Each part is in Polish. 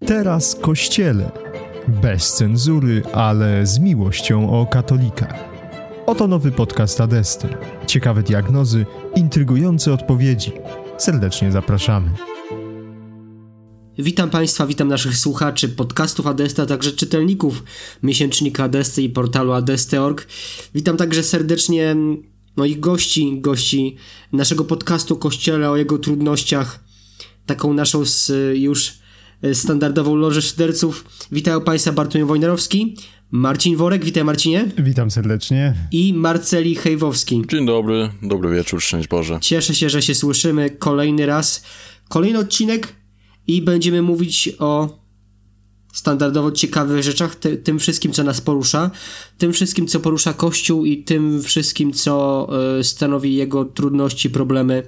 Teraz Kościele. Bez cenzury, ale z miłością o katolikach. Oto nowy podcast Adesty. Ciekawe diagnozy, intrygujące odpowiedzi. Serdecznie zapraszamy. Witam Państwa, witam naszych słuchaczy podcastów Adesty, a także czytelników miesięcznika Adesty i portalu adesty.org. Witam także serdecznie moich gości, gości naszego podcastu Kościele o jego trudnościach. Taką naszą z już standardową lożę szyderców. Witam Państwa Bartłomiej Wojnarowski, Marcin Worek, witaj Marcinie. Witam serdecznie. I Marceli Hejwowski. Dzień dobry, dobry wieczór, szczęść Boże. Cieszę się, że się słyszymy kolejny raz. Kolejny odcinek i będziemy mówić o standardowo ciekawych rzeczach, ty, tym wszystkim, co nas porusza, tym wszystkim, co porusza Kościół i tym wszystkim, co y, stanowi jego trudności, problemy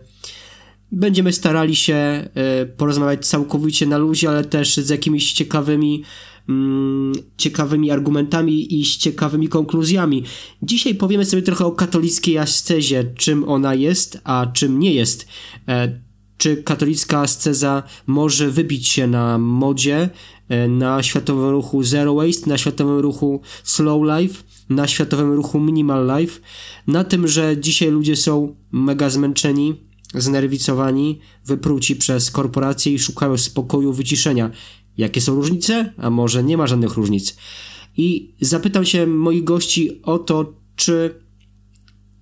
Będziemy starali się y, porozmawiać całkowicie na luzie, ale też z jakimiś ciekawymi, mm, ciekawymi argumentami i z ciekawymi konkluzjami. Dzisiaj powiemy sobie trochę o katolickiej ascezie, czym ona jest, a czym nie jest. E, czy katolicka asceza może wybić się na modzie, e, na światowym ruchu Zero Waste, na światowym ruchu Slow Life, na światowym ruchu Minimal Life, na tym, że dzisiaj ludzie są mega zmęczeni, znerwicowani, wypruci przez korporacje i szukają spokoju, wyciszenia. Jakie są różnice? A może nie ma żadnych różnic? I zapytam się moich gości o to, czy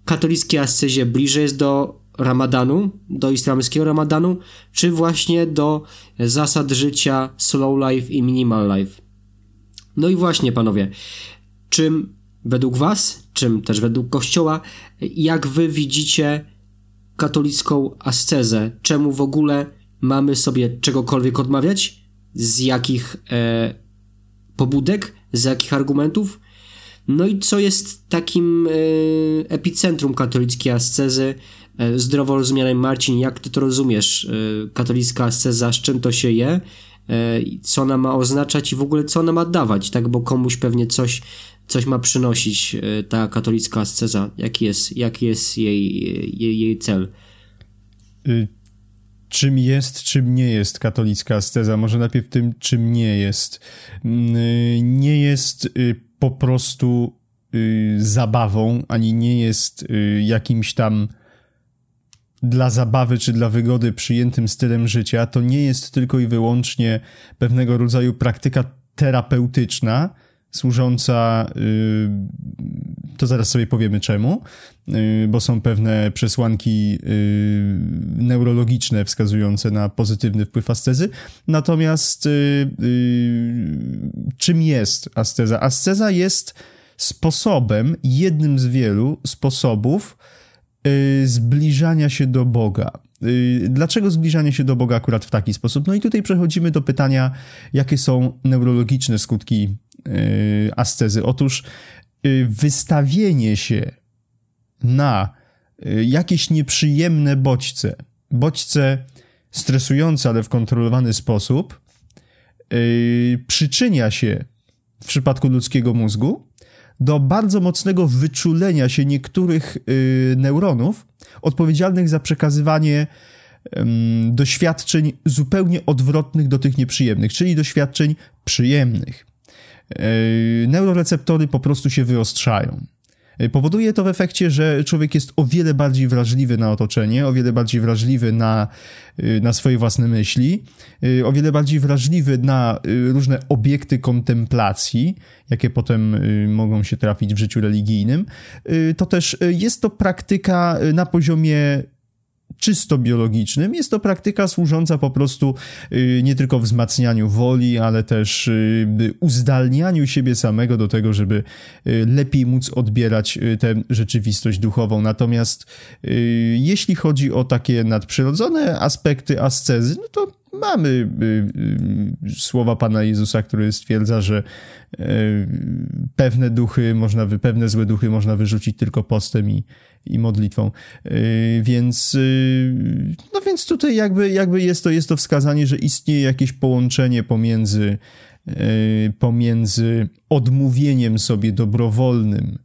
katolickie ascezie bliżej jest do ramadanu, do islamskiego ramadanu, czy właśnie do zasad życia slow life i minimal life. No i właśnie, panowie, czym według was, czym też według Kościoła, jak wy widzicie katolicką ascezę? Czemu w ogóle mamy sobie czegokolwiek odmawiać? Z jakich e, pobudek? Z jakich argumentów? No i co jest takim e, epicentrum katolickiej ascezy? E, zdrowo rozumianej Marcin, jak ty to rozumiesz? E, katolicka asceza, z czym to się je? E, co ona ma oznaczać i w ogóle co ona ma dawać, tak? Bo komuś pewnie coś coś ma przynosić e, ta katolicka asceza? Jaki jest, jaki jest jej, jej, jej cel? Y, czym jest, czym nie jest katolicka asceza? Może najpierw tym, czym nie jest. Mm, y, nie jest y, po prostu zabawą, ani nie jest jakimś tam dla zabawy czy dla wygody przyjętym stylem życia. To nie jest tylko i wyłącznie pewnego rodzaju praktyka terapeutyczna, służąca, y, to zaraz sobie powiemy czemu, y, bo są pewne przesłanki y, neurologiczne wskazujące na pozytywny wpływ ascezy. Natomiast czym jest asceza? Asceza jest sposobem, jednym z wielu sposobów zbliżania się do Boga. Dlaczego zbliżanie się do Boga akurat w taki sposób? No i tutaj przechodzimy do pytania, jakie są neurologiczne skutki ascezy. Otóż y, wystawienie się na y, jakieś nieprzyjemne bodźce, bodźce stresujące, ale w kontrolowany sposób, przyczynia się w przypadku ludzkiego mózgu do bardzo mocnego wyczulenia się niektórych neuronów odpowiedzialnych za przekazywanie doświadczeń zupełnie odwrotnych do tych nieprzyjemnych, czyli doświadczeń przyjemnych. Yy, neuroreceptory po prostu się wyostrzają. Yy, powoduje to w efekcie, że człowiek jest o wiele bardziej wrażliwy na otoczenie, o wiele bardziej wrażliwy na, yy, na swoje własne myśli, o wiele bardziej wrażliwy na różne obiekty kontemplacji, jakie potem mogą się trafić w życiu religijnym. To też jest to praktyka na poziomie czysto biologicznym. Jest to praktyka służąca po prostu y, nie tylko wzmacnianiu woli, ale też y, uzdalnianiu siebie samego do tego, żeby y, lepiej móc odbierać tę rzeczywistość duchową. Natomiast jeśli chodzi o takie nadprzyrodzone aspekty ascezy, no to mamy słowa Pana Jezusa, który stwierdza, że pewne duchy można, pewne złe duchy można wyrzucić tylko postem i, i modlitwą. Więc, no więc tutaj jakby, jakby jest, to, jest to wskazanie, że istnieje jakieś połączenie pomiędzy, pomiędzy odmówieniem sobie dobrowolnym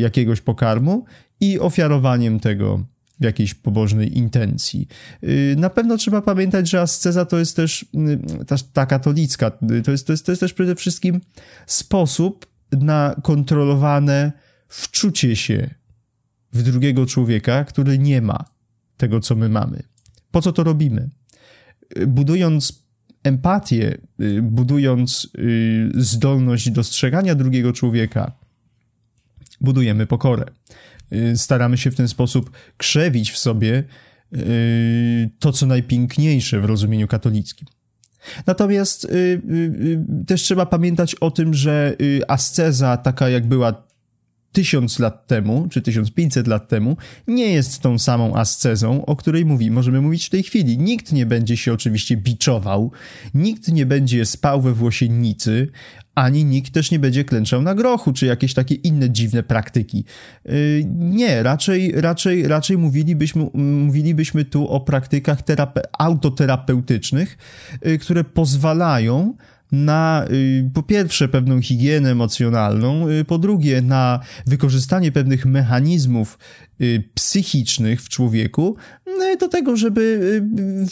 jakiegoś pokarmu i ofiarowaniem tego w jakiejś pobożnej intencji. Y, na pewno trzeba pamiętać, że asceza to jest też y, ta, ta katolicka, y, to jest, to, jest, to jest też przede wszystkim sposób na kontrolowane wczucie się w drugiego człowieka, który nie ma tego, co my mamy. Po co to robimy? Budując empatię, budując zdolność dostrzegania drugiego człowieka, budujemy pokorę. Y, staramy się w ten sposób krzewić w sobie y, to, co najpiękniejsze w rozumieniu katolickim. Natomiast y, też trzeba pamiętać o tym, że asceza, taka jak była tysiąc lat temu, czy 1500 lat temu, nie jest tą samą ascezą, o której mówi, możemy mówić w tej chwili. Nikt nie będzie się oczywiście biczował, nikt nie będzie spał we włosiennicy, ani nikt też nie będzie klęczał na grochu, czy jakieś takie inne dziwne praktyki. Y, nie, raczej, raczej, raczej mówilibyśmy, mówilibyśmy tu o praktykach terape- autoterapeutycznych, y, które pozwalają na y, po pierwsze pewną higienę emocjonalną, po drugie na wykorzystanie pewnych mechanizmów psychicznych w człowieku no do tego, żeby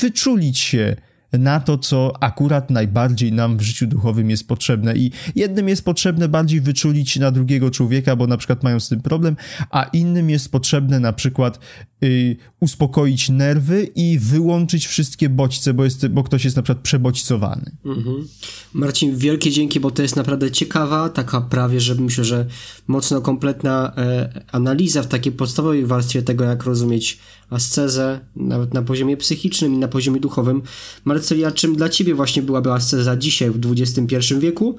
wyczulić się na to, co akurat najbardziej nam w życiu duchowym jest potrzebne. I jednym jest potrzebne bardziej wyczulić na drugiego człowieka, bo na przykład mają z tym problem, a innym jest potrzebne na przykład y, uspokoić nerwy i wyłączyć wszystkie bodźce, bo, jest, bo ktoś jest na przykład przebodźcowany. Mhm. Marcin, wielkie dzięki, bo to jest naprawdę ciekawa, taka prawie, że myślę, że mocno kompletna e, analiza w takiej podstawowej warstwie tego, jak rozumieć ascezę, nawet na poziomie psychicznym i na poziomie duchowym. Marcelia, czym dla ciebie właśnie byłaby asceza dzisiaj w XXI wieku?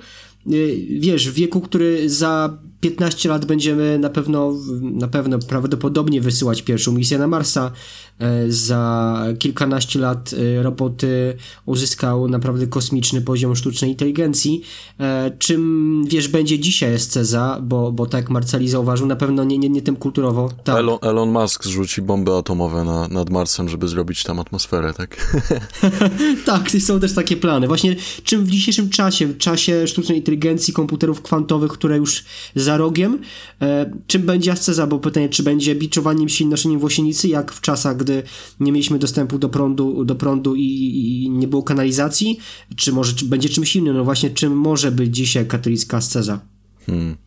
Y, wiesz, w wieku, który za 15 lat będziemy na pewno, na pewno prawdopodobnie wysyłać pierwszą misję na Marsa. E, za kilkanaście lat e, roboty uzyskał naprawdę kosmiczny poziom sztucznej inteligencji. E, czym, wiesz, będzie dzisiaj SCZA, bo, bo tak Marceli zauważył, na pewno nie, nie, nie tym kulturowo. Tak. Elon, Elon Musk zrzuci bomby atomowe na, nad Marsem, żeby zrobić tam atmosferę, tak? tak, są też takie plany. Właśnie czym w dzisiejszym czasie, w czasie sztucznej inteligencji, komputerów kwantowych, które już za rogiem, czym będzie asceza, bo pytanie, czy będzie biczowaniem się i noszeniem włosienicy, jak w czasach, gdy nie mieliśmy dostępu do prądu, do prądu i, i nie było kanalizacji, czy może czy będzie czymś innym? No właśnie, czym może być dzisiaj katolicka asceza? Hmm.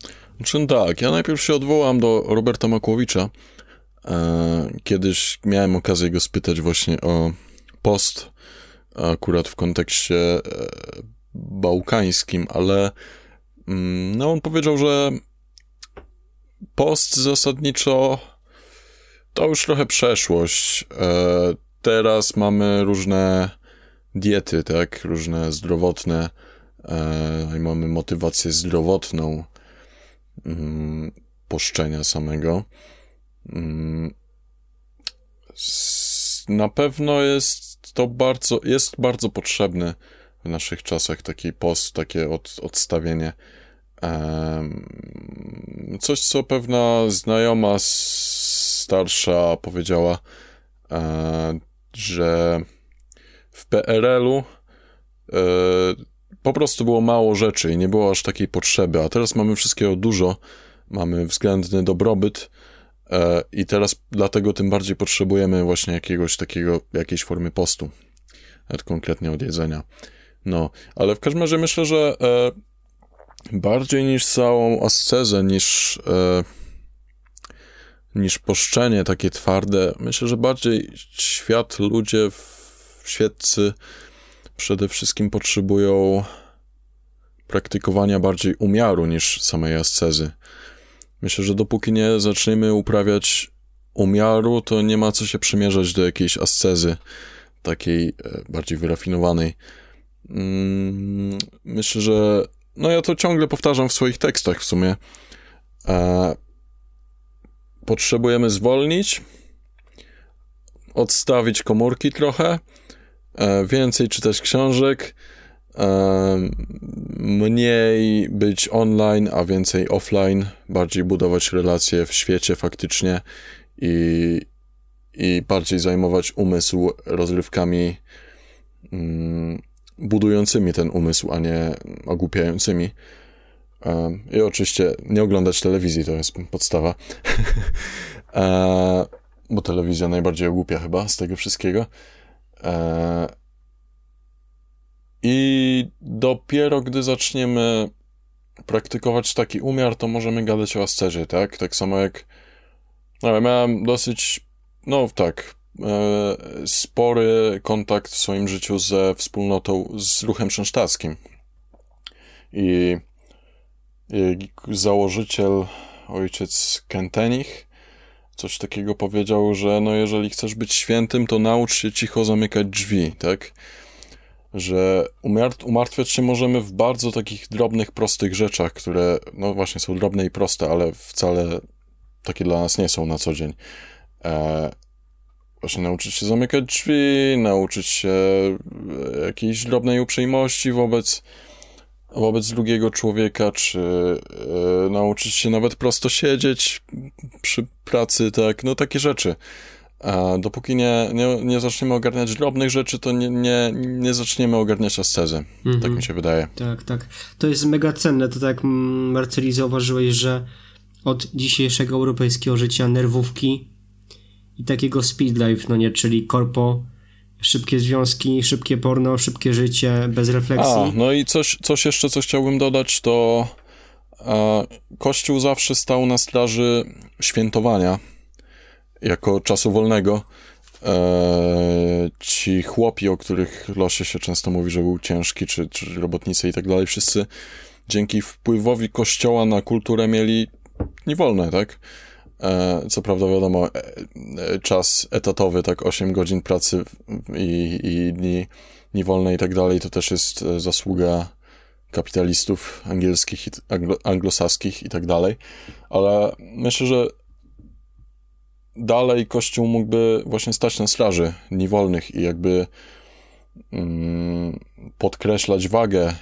Czym tak? Ja najpierw się odwołam do Roberta Makłowicza. E, kiedyś miałem okazję go spytać właśnie o post, akurat w kontekście e, bałkańskim, ale mm, no on powiedział, że post zasadniczo to już trochę przeszłość. E, teraz mamy różne diety, tak? Różne zdrowotne. E, I mamy motywację zdrowotną mm, poszczenia samego. Mm, na pewno jest to bardzo, jest bardzo potrzebne w naszych czasach taki post, takie od, odstawienie. Coś, co pewna znajoma starsza powiedziała, e, że w PRL-u e, po prostu było mało rzeczy i nie było aż takiej potrzeby, a teraz mamy wszystkiego dużo, mamy względny dobrobyt e, i teraz dlatego tym bardziej potrzebujemy właśnie jakiegoś takiego, jakiejś formy postu, nawet konkretnie od jedzenia. No, ale w każdym razie myślę, że bardziej niż całą ascezę, niż niż poszczenie takie twarde. Myślę, że bardziej świat, ludzie, świeccy przede wszystkim potrzebują praktykowania bardziej umiaru niż samej ascezy. Myślę, że dopóki nie zaczniemy uprawiać umiaru, to nie ma co się przymierzać do jakiejś ascezy, takiej e, bardziej wyrafinowanej. Mm, myślę, że no ja to ciągle powtarzam w swoich tekstach w sumie. Potrzebujemy zwolnić, odstawić komórki trochę, e, więcej czytać książek, e, mniej być online, a więcej offline, bardziej budować relacje w świecie faktycznie i, i bardziej zajmować umysł rozrywkami mm, budującymi ten umysł, a nie ogłupiającymi. I oczywiście nie oglądać telewizji, to jest podstawa. bo telewizja najbardziej ogłupia chyba z tego wszystkiego. E, I dopiero gdy zaczniemy praktykować taki umiar, to możemy gadać o ascezie, tak? Tak samo jak no, miałem dosyć, no tak, e, spory kontakt w swoim życiu ze wspólnotą, z ruchem szynsztackim. I, I założyciel, ojciec Kentenich, coś takiego powiedział, że no jeżeli chcesz być świętym, to naucz się cicho zamykać drzwi, tak? Że umartwiać się możemy w bardzo takich drobnych, prostych rzeczach, które no właśnie są drobne i proste, ale wcale takie dla nas nie są na co dzień. E, właśnie nauczyć się zamykać drzwi, nauczyć się e, jakiejś drobnej uprzejmości wobec wobec drugiego człowieka, czy e, nauczyć się nawet prosto siedzieć przy pracy, tak, no takie rzeczy. A dopóki nie, nie, nie zaczniemy ogarniać drobnych rzeczy, to nie, nie, nie zaczniemy ogarniać ascezy. Mhm. Tak mi się wydaje. Tak, tak. To jest mega cenne. To tak jak Marceli zauważyłeś, że od dzisiejszego europejskiego życia nerwówki i takiego speed life, no nie, czyli korpo, szybkie związki, szybkie porno, szybkie życie, bez refleksji. A, no i coś, coś jeszcze, co chciałbym dodać, to e, Kościół zawsze stał na straży świętowania jako czasu wolnego. E, ci chłopi, o których losie się często mówi, że był ciężki, czy, czy robotnicy i tak dalej, wszyscy dzięki wpływowi Kościoła na kulturę mieli niewolne, tak? E, co prawda, wiadomo, e, e, czas etatowy, tak 8 godzin pracy i, i dni, dni wolne i tak dalej, to też jest zasługa kapitalistów angielskich, anglo, anglosaskich i tak dalej, ale myślę, że dalej Kościół mógłby właśnie stać na straży dni wolnych i jakby mm, podkreślać wagę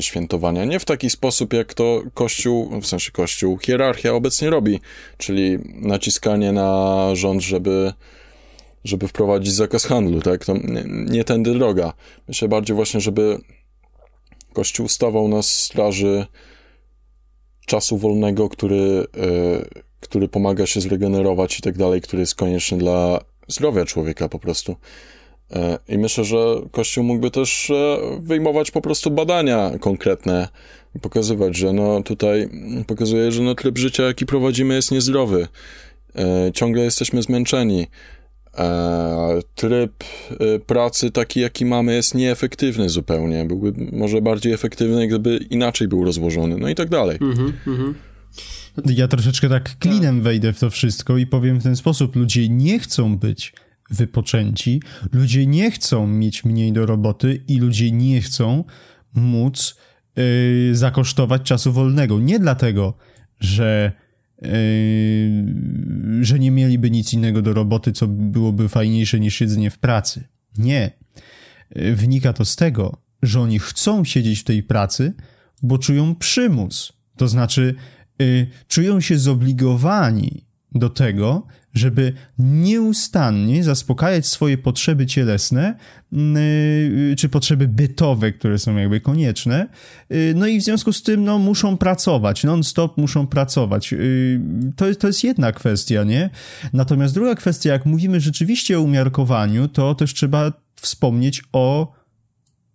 świętowania. Nie w taki sposób, jak to Kościół, w sensie Kościół, hierarchia obecnie robi, czyli naciskanie na rząd, żeby żeby wprowadzić zakaz handlu, tak? To nie, nie tędy droga. Myślę bardziej właśnie, żeby Kościół stawał na straży czasu wolnego, który, e, który pomaga się zregenerować i tak dalej, który jest konieczny dla zdrowia człowieka po prostu. E, I myślę, że Kościół mógłby też e, wyjmować po prostu badania konkretne i pokazywać, że no tutaj pokazuje, że no tryb życia, jaki prowadzimy, jest niezdrowy. E, ciągle jesteśmy zmęczeni. Tryb pracy taki, jaki mamy, jest nieefektywny zupełnie. Byłby może bardziej efektywny, gdyby inaczej był rozłożony, no i tak dalej. Mm -hmm, Ja troszeczkę tak klinem wejdę w to wszystko i powiem w ten sposób. Ludzie nie chcą być wypoczęci, ludzie nie chcą mieć mniej do roboty i ludzie nie chcą móc yy, zakosztować czasu wolnego. Nie dlatego, że yy, że nie mieliby nic innego do roboty, co byłoby fajniejsze niż siedzenie w pracy. Nie. Wynika to z tego, że oni chcą siedzieć w tej pracy, bo czują przymus. To znaczy, yy, czują się zobligowani do tego, żeby nieustannie zaspokajać swoje potrzeby cielesne, mm, y, czy potrzeby bytowe, które są jakby konieczne. Y, no i w związku z tym, no, muszą pracować, non-stop muszą pracować. Y, to, to jest jedna kwestia, nie? Natomiast druga kwestia, jak mówimy rzeczywiście o umiarkowaniu, to też trzeba wspomnieć o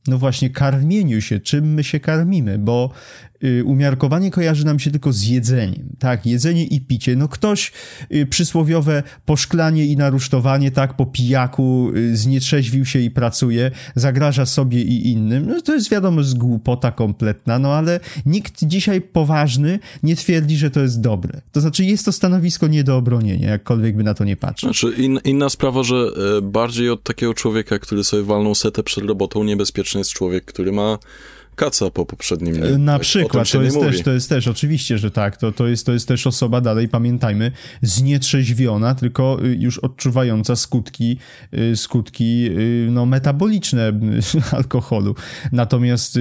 no właśnie, karmieniu się, czym my się karmimy, bo umiarkowanie kojarzy nam się tylko z jedzeniem, tak, jedzenie i picie, no ktoś y, przysłowiowe poszklanie i narusztowanie, tak, po pijaku y, znietrzeźwił się i pracuje, zagraża sobie i innym, no to jest wiadomo z głupota kompletna, no ale nikt dzisiaj poważny nie twierdzi, że to jest dobre, to znaczy jest to stanowisko nie do obronienia, jakkolwiek by na to nie patrzeć. Znaczy in, inna sprawa, że e, bardziej od takiego człowieka, który sobie walnął setę przed robotą niebezpieczny jest człowiek, który ma kaca po poprzednim. Nie? Na przykład, to jest, też, to jest też, oczywiście, że tak, to, to, jest, to jest też osoba dalej, pamiętajmy, znietrzeźwiona, tylko y, już odczuwająca skutki, y, skutki y, no, metaboliczne alkoholu. Natomiast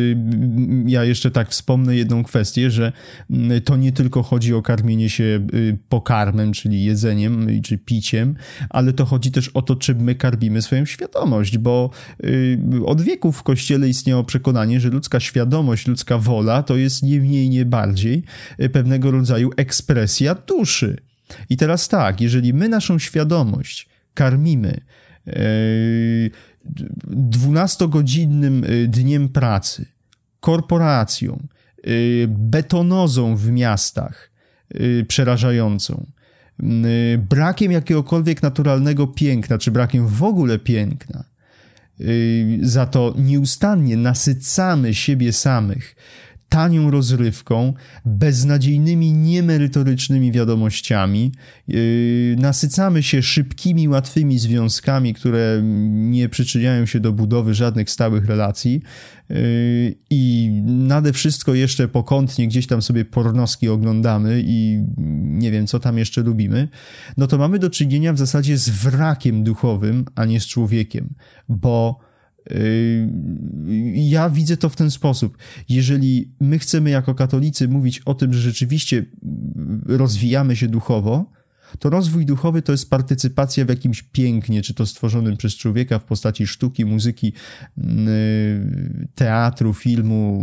ja jeszcze tak wspomnę jedną kwestię, że to nie tylko chodzi o karmienie się pokarmem, czyli jedzeniem, czy piciem, ale to chodzi też o to, czym my karmimy swoją świadomość, bo od wieków w Kościele istniało przekonanie, że ludzka świadomość, ludzka wola to jest nie mniej, nie bardziej e, pewnego rodzaju ekspresja duszy. I teraz tak, jeżeli my naszą świadomość karmimy dwunastogodzinnym dniem pracy, korporacją, betonozą w miastach przerażającą, brakiem jakiegokolwiek naturalnego piękna, czy brakiem w ogóle piękna, za to nieustannie nasycamy siebie samych tanią rozrywką, beznadziejnymi, niemerytorycznymi wiadomościami. Yy, nasycamy się szybkimi, łatwymi związkami, które nie przyczyniają się do budowy żadnych stałych relacji. Yy, I nade wszystko jeszcze pokątnie gdzieś tam sobie pornoski oglądamy i nie wiem, co tam jeszcze lubimy, no to mamy do czynienia w zasadzie z wrakiem duchowym, a nie z człowiekiem, bo ja widzę to w ten sposób. Jeżeli my chcemy jako katolicy mówić o tym, że rzeczywiście rozwijamy się duchowo, to rozwój duchowy to jest partycypacja w jakimś pięknie, czy to stworzonym przez człowieka w postaci sztuki, muzyki, mm, y, teatru, filmu,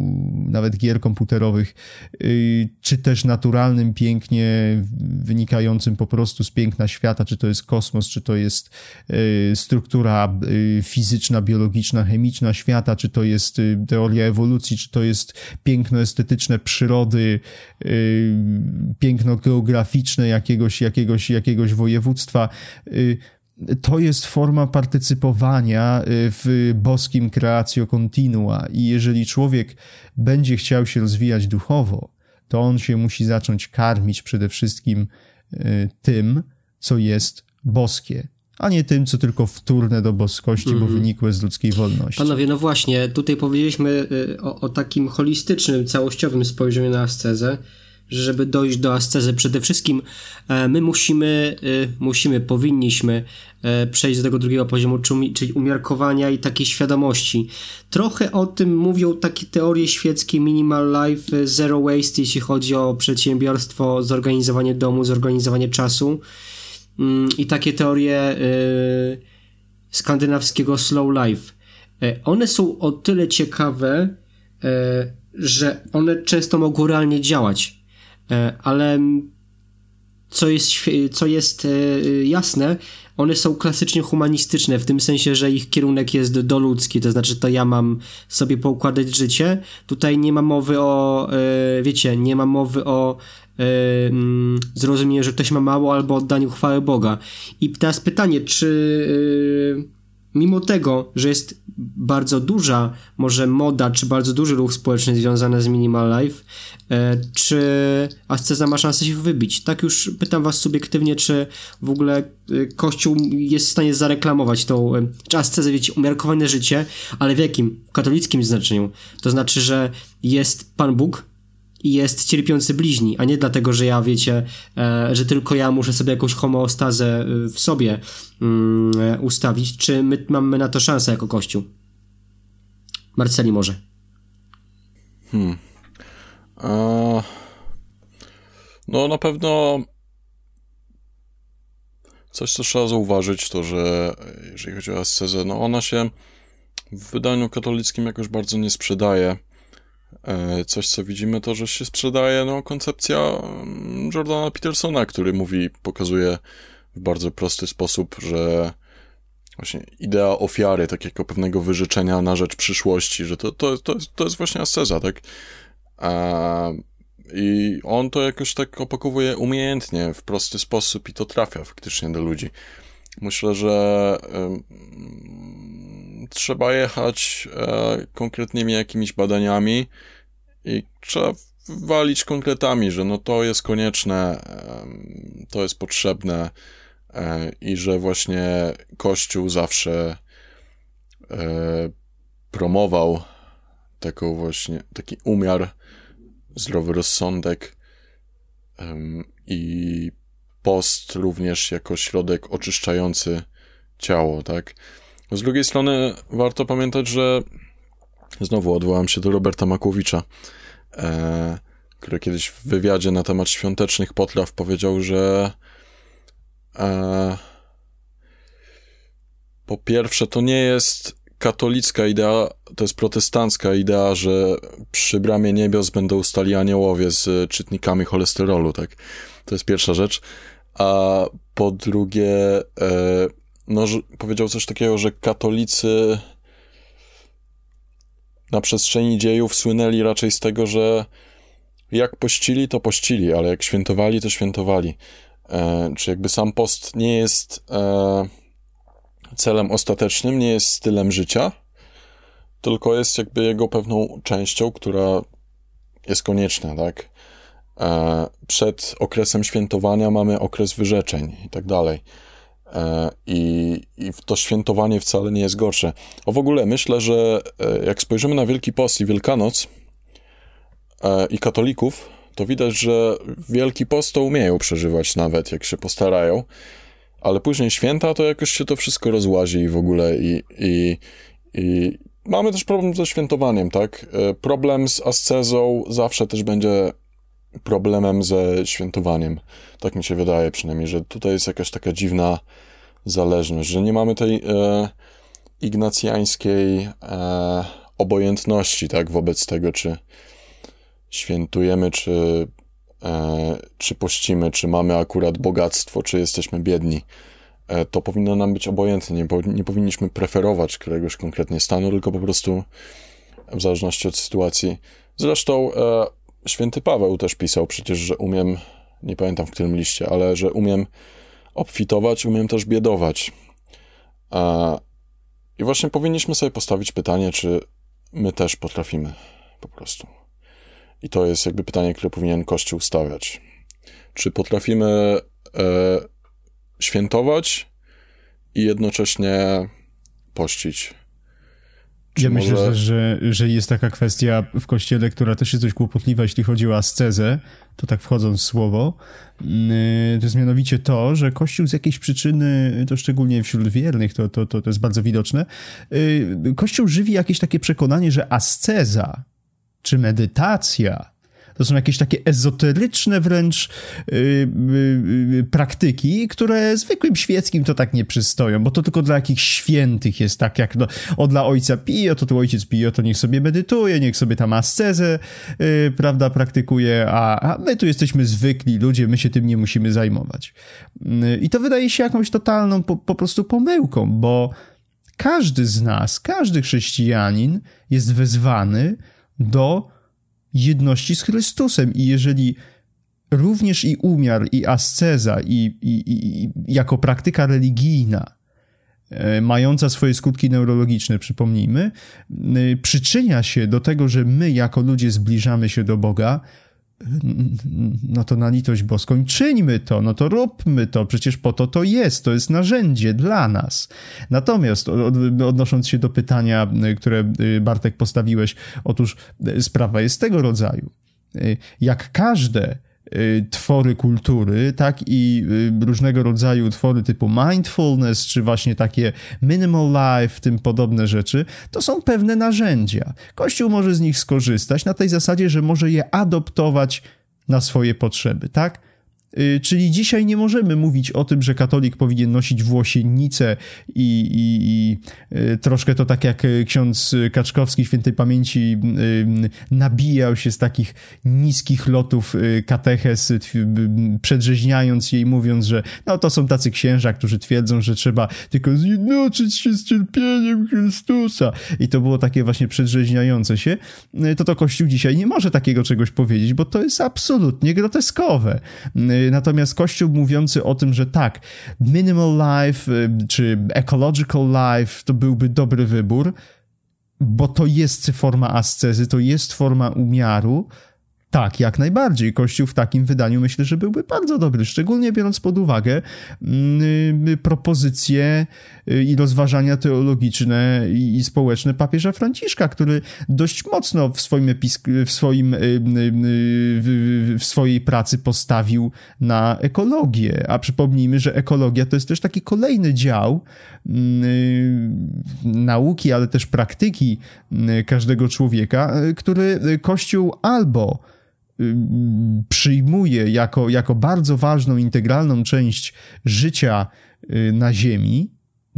nawet gier komputerowych, y, czy też naturalnym pięknie wynikającym po prostu z piękna świata, czy to jest kosmos, czy to jest y, struktura fizyczna, biologiczna, chemiczna świata, czy to jest teoria ewolucji, czy to jest piękno estetyczne przyrody, piękno geograficzne jakiegoś, jakiegoś jakiegoś, jakiegoś województwa. Y, to jest forma partycypowania y, w boskim creatio continua i jeżeli człowiek będzie chciał się rozwijać duchowo, to on się musi zacząć karmić przede wszystkim y, tym, co jest boskie, a nie tym, co tylko wtórne do boskości, mm bo mhm. wynikłe z ludzkiej wolności. Panowie, no właśnie, tutaj powiedzieliśmy o, o takim holistycznym, całościowym spojrzeniu na ascezę, żeby dojść do ascezy, przede wszystkim e, my musimy, e, musimy, powinniśmy e, przejść do tego drugiego poziomu, czyli umiarkowania i takiej świadomości. Trochę o tym mówią takie teorie świeckie Minimal Life, Zero Waste, jeśli chodzi o przedsiębiorstwo, zorganizowanie domu, zorganizowanie czasu mm, i takie teorie skandynawskiego Slow Life. One są o tyle ciekawe, że one często mogą realnie działać ale co jest, co jest e, jasne, one są klasycznie humanistyczne, w tym sensie, że ich kierunek jest doludzki, to znaczy to ja mam sobie poukładać życie. Tutaj nie ma mowy o, e, wiecie, nie ma mowy o mm, zrozumieniu, że ktoś ma mało albo oddaniu chwały Boga. I teraz pytanie, czy mimo tego, że jest bardzo duża może moda, czy bardzo duży ruch społeczny związany z Minimal Life, e, czy asceza ma szansę się wybić? Tak już pytam was subiektywnie, czy w ogóle e, Kościół jest w stanie zareklamować tą, e, czy ascezę, wiecie, umiarkowane życie, ale w jakim? W katolickim znaczeniu. To znaczy, że jest Pan Bóg, jest cierpiący bliźni, a nie dlatego, że ja, wiecie, e, że tylko ja muszę sobie jakąś homeostazę e, w sobie mm, e, ustawić. Czy my mamy na to szansę jako Kościół? Marceli może. Hmm. A... No na pewno coś, co trzeba zauważyć, to że jeżeli chodzi o ascezę, no ona się w wydaniu katolickim jakoś bardzo nie sprzedaje. E, coś, co widzimy, to, że się sprzedaje no, koncepcja mm, Jordana Petersona, który mówi, pokazuje w bardzo prosty sposób, że właśnie idea ofiary, takiego pewnego wyrzeczenia na rzecz przyszłości, że to, to, to, jest, to jest właśnie asceza, tak? A, I on to jakoś tak opakowuje umiejętnie, w prosty sposób i to trafia faktycznie do ludzi. Myślę, że y, trzeba jechać y, konkretnymi jakimiś badaniami i trzeba walić konkretami, że no to jest konieczne, to jest potrzebne e, i że właśnie Kościół zawsze e, promował taką właśnie, taki umiar, zdrowy rozsądek i post również jako środek oczyszczający ciało, tak? Z drugiej strony warto pamiętać, że znowu odwołam się do Roberta Makowicza, e, który kiedyś w wywiadzie na temat świątecznych potraw powiedział, że e, po pierwsze to nie jest katolicka idea, to jest protestancka idea, że przy bramie niebios będą stali aniołowie z czytnikami cholesterolu, tak? To jest pierwsza rzecz. a po drugie, e, no, powiedział coś takiego, że katolicy na przestrzeni dziejów słynęli raczej z tego, że jak pościli, to pościli, ale jak świętowali, to świętowali. E, czy jakby sam post nie jest e, celem ostatecznym, nie jest stylem życia, tylko jest jakby jego pewną częścią, która jest konieczna, tak? E, przed okresem świętowania mamy okres wyrzeczeń i tak dalej. E, I, I to świętowanie wcale nie jest gorsze. O w ogóle myślę, że e, jak spojrzymy na Wielki Post i Wielkanoc i katolików, to widać, że Wielki Post to umieją przeżywać nawet, jak się postarają, ale później święta to jakoś się to wszystko rozłazi i w ogóle i, i, i mamy też problem ze świętowaniem, tak? Problem z ascezą zawsze też będzie problemem ze świętowaniem. Tak mi się wydaje przynajmniej, że tutaj jest jakaś taka dziwna zależność, że nie mamy tej e, ignacjańskiej e, obojętności, tak, wobec tego, czy świętujemy, czy, e, czy pościmy, czy mamy akurat bogactwo, czy jesteśmy biedni. E, to powinno nam być obojętne. Nie, nie powinniśmy preferować któregoś konkretnie stanu, tylko po prostu w zależności od sytuacji. Zresztą e, Święty Paweł też pisał przecież, że umiem, nie pamiętam w którym liście, ale że umiem obfitować, umiem też biedować. I właśnie powinniśmy sobie postawić pytanie, czy my też potrafimy po prostu. I to jest jakby pytanie, które powinien Kościół stawiać. Czy potrafimy e, świętować i jednocześnie pościć? Ja może... myślę, że, że jest taka kwestia w kościele, która też jest dość kłopotliwa, jeśli chodzi o ascezę, to tak wchodząc w słowo, mm, to jest mianowicie to, że Kościół z jakiejś przyczyny, to szczególnie wśród wiernych, to, to, to, to jest bardzo widoczne, y, Kościół żywi jakieś takie przekonanie, że asceza czy medytacja to są jakieś takie ezoteryczne wręcz yy, yy, praktyki, które zwykłym świeckim to tak nie przystoją, bo to tylko dla jakichś świętych jest tak, jak no, o dla ojca Pio, to tu ojciec Pio to niech sobie medytuje, niech sobie tam ascezę, yy, prawda, praktykuje, a, a my tu jesteśmy zwykli ludzie, my się tym nie musimy zajmować. Y, I to wydaje się jakąś totalną po, po prostu pomyłką, bo każdy z nas, każdy chrześcijanin jest wezwany do jedności z Chrystusem. I jeżeli również i umiar, i asceza, i, i, i jako praktyka religijna, e, mająca swoje skutki neurologiczne, przypomnijmy, e, przyczynia się do tego, że my jako ludzie zbliżamy się do Boga, no to na litość boską czyńmy to, no to róbmy to, przecież po to to jest, to jest narzędzie dla nas. Natomiast odnosząc się do pytania, które y, Bartek postawiłeś, otóż y, sprawa jest tego rodzaju. Y, jak każde twory kultury, tak i y, różnego rodzaju twory typu mindfulness, czy właśnie takie minimal life, tym podobne rzeczy, to są pewne narzędzia. Kościół może z nich skorzystać na tej zasadzie, że może je adoptować na swoje potrzeby, tak? Y, czyli dzisiaj nie możemy mówić o tym, że katolik powinien nosić włosiennicę i, i, i, y, troszkę to tak jak ksiądz Kaczkowski świętej pamięci y, nabijał się z takich niskich lotów kateches, przedrzeźniając jej, mówiąc, że no to są tacy księża, którzy twierdzą, że trzeba tylko zjednoczyć się z cierpieniem Chrystusa. I to było takie właśnie przedrzeźniające się. To to Kościół dzisiaj nie może takiego czegoś powiedzieć, bo to jest absolutnie groteskowe Natomiast Kościół mówiący o tym, że tak, minimal life y, czy ecological life to byłby dobry wybór, bo to jest forma ascezy, to jest forma umiaru, tak, jak najbardziej. Kościół w takim wydaniu myślę, że byłby bardzo dobry, szczególnie biorąc pod uwagę y, propozycje y, i rozważania teologiczne i, społeczne papieża Franciszka, który dość mocno w swoim, episk- w, swoim y, w, w swojej pracy postawił na ekologię. A przypomnijmy, że ekologia to jest też taki kolejny dział nauki, ale też praktyki każdego człowieka, który Kościół albo przyjmuje jako, jako bardzo ważną, integralną część życia y, na Ziemi.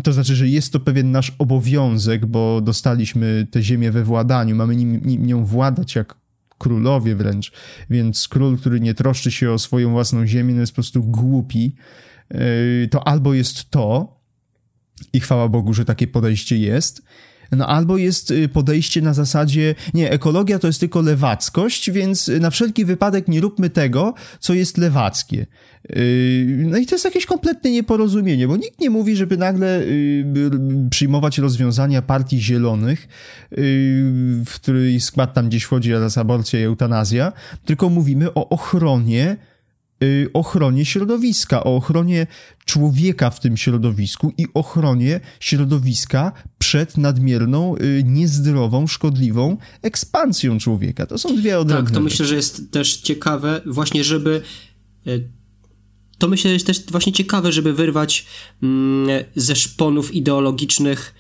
To znaczy, że jest to pewien nasz obowiązek, bo dostaliśmy tę ziemię we władaniu, mamy nim, nią władać jak królowie wręcz. Więc król, który nie troszczy się o swoją własną ziemię, no jest po prostu głupi. Yy, to albo jest to, i chwała Bogu, że takie podejście jest, no albo jest y, podejście na zasadzie, nie, ekologia to jest tylko lewackość, więc na wszelki wypadek nie róbmy tego, co jest lewackie. Y, no i to jest jakieś kompletne nieporozumienie, bo nikt nie mówi, żeby nagle y, przyjmować rozwiązania partii zielonych, w której skład tam gdzieś wchodzi teraz aborcja i eutanazja, tylko mówimy o ochronie Y, ochronie środowiska, o ochronie człowieka w tym środowisku i ochronie środowiska przed nadmierną, y, niezdrową, szkodliwą ekspansją człowieka. To są dwie odrębne Tak, to myślę, że jest też ciekawe właśnie, żeby y, to myślę, że jest też właśnie ciekawe, żeby wyrwać mm, ze szponów ideologicznych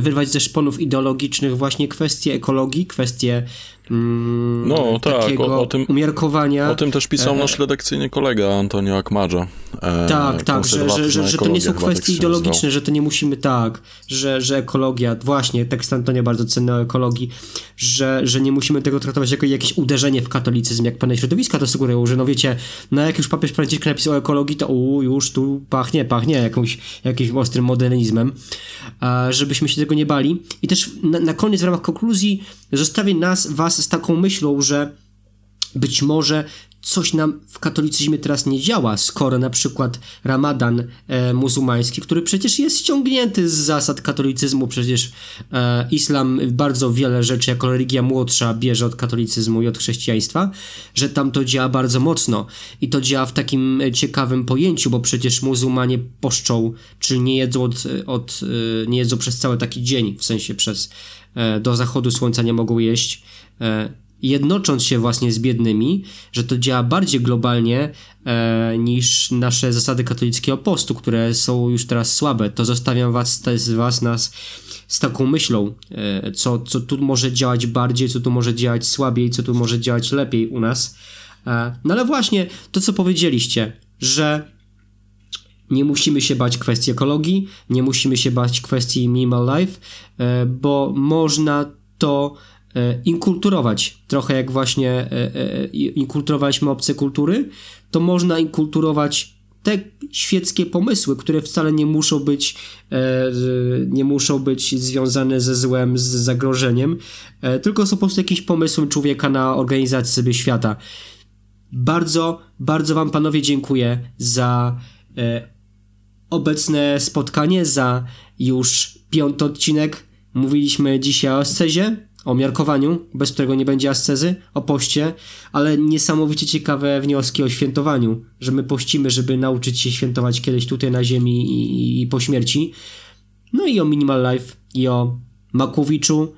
wyrwać ze szponów ideologicznych właśnie kwestie ekologii, kwestie Mm, no tak, o, o, tym, umiarkowania. O tym też pisał e, nasz redakcyjny kolega Antonio Akmadża. E, tak, tak, że, że, że, że to nie są kwestie tak ideologiczne, że to nie musimy tak, że, że ekologia, właśnie tekst Antonia bardzo cenny o ekologii, że, że nie musimy tego traktować jako jakieś uderzenie w katolicyzm, jak pewne środowiska to sugerują, że no wiecie, no jak już papież Franciszek napisał o ekologii, to u, już tu pachnie, pachnie jakąś, jakimś ostrym modernizmem, żebyśmy się tego nie bali. I też na, na koniec w ramach konkluzji zostawię nas, was z taką myślą, że być może coś nam w katolicyzmie teraz nie działa, skoro na przykład ramadan e, muzułmański, który przecież jest ściągnięty z zasad katolicyzmu, przecież e, islam bardzo wiele rzeczy jako religia młodsza bierze od katolicyzmu i od chrześcijaństwa, że tam to działa bardzo mocno. I to działa w takim ciekawym pojęciu, bo przecież muzułmanie poszczą, czyli nie jedzą od, od e, nie jedzą przez cały taki dzień, w sensie przez e, do zachodu słońca nie mogą jeść, e, jednocząc się właśnie z biednymi, że to działa bardziej globalnie e, niż nasze zasady katolickiego postu, które są już teraz słabe. To zostawiam was, was nas z taką myślą, e, co, co tu może działać bardziej, co tu może działać słabiej, co tu może działać lepiej u nas. E, no ale właśnie to, co powiedzieliście, że nie musimy się bać kwestii ekologii, nie musimy się bać kwestii minimal life, e, bo można to E, inkulturować, trochę jak właśnie e, inkulturowaliśmy obce kultury, to można inkulturować te świeckie pomysły, które wcale nie muszą być nie muszą być związane ze złem, z zagrożeniem, tylko są po prostu jakimś pomysłem człowieka na organizację sobie świata. Bardzo, bardzo wam panowie dziękuję za obecne spotkanie, za już piąty odcinek. Mówiliśmy dzisiaj o Scezie, o miarkowaniu, bez którego nie będzie ascezy, o poście, ale niesamowicie ciekawe wnioski o świętowaniu, że my pościmy, żeby nauczyć się świętować kiedyś tutaj na ziemi i, i po śmierci. No i o Minimal Life, i o Makowiczu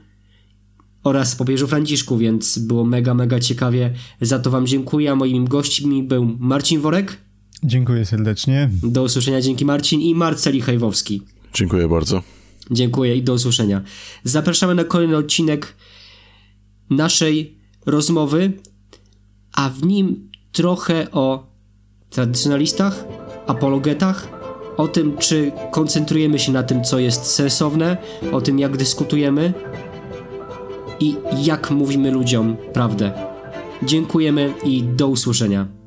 oraz papieżu Franciszku, więc było mega, mega ciekawie. Za to wam dziękuję, a moimi gośćmi był Marcin Worek. Dziękuję serdecznie. Do usłyszenia dzięki Marcin i Marceli Hajwowski. Dziękuję bardzo. Dziękuję i do usłyszenia. Zapraszamy na kolejny odcinek naszej rozmowy, a w nim trochę o tradycjonalistach, apologetach, o tym, czy koncentrujemy się na tym, co jest sensowne, o tym, jak dyskutujemy i jak mówimy ludziom prawdę. Dziękujemy i do usłyszenia.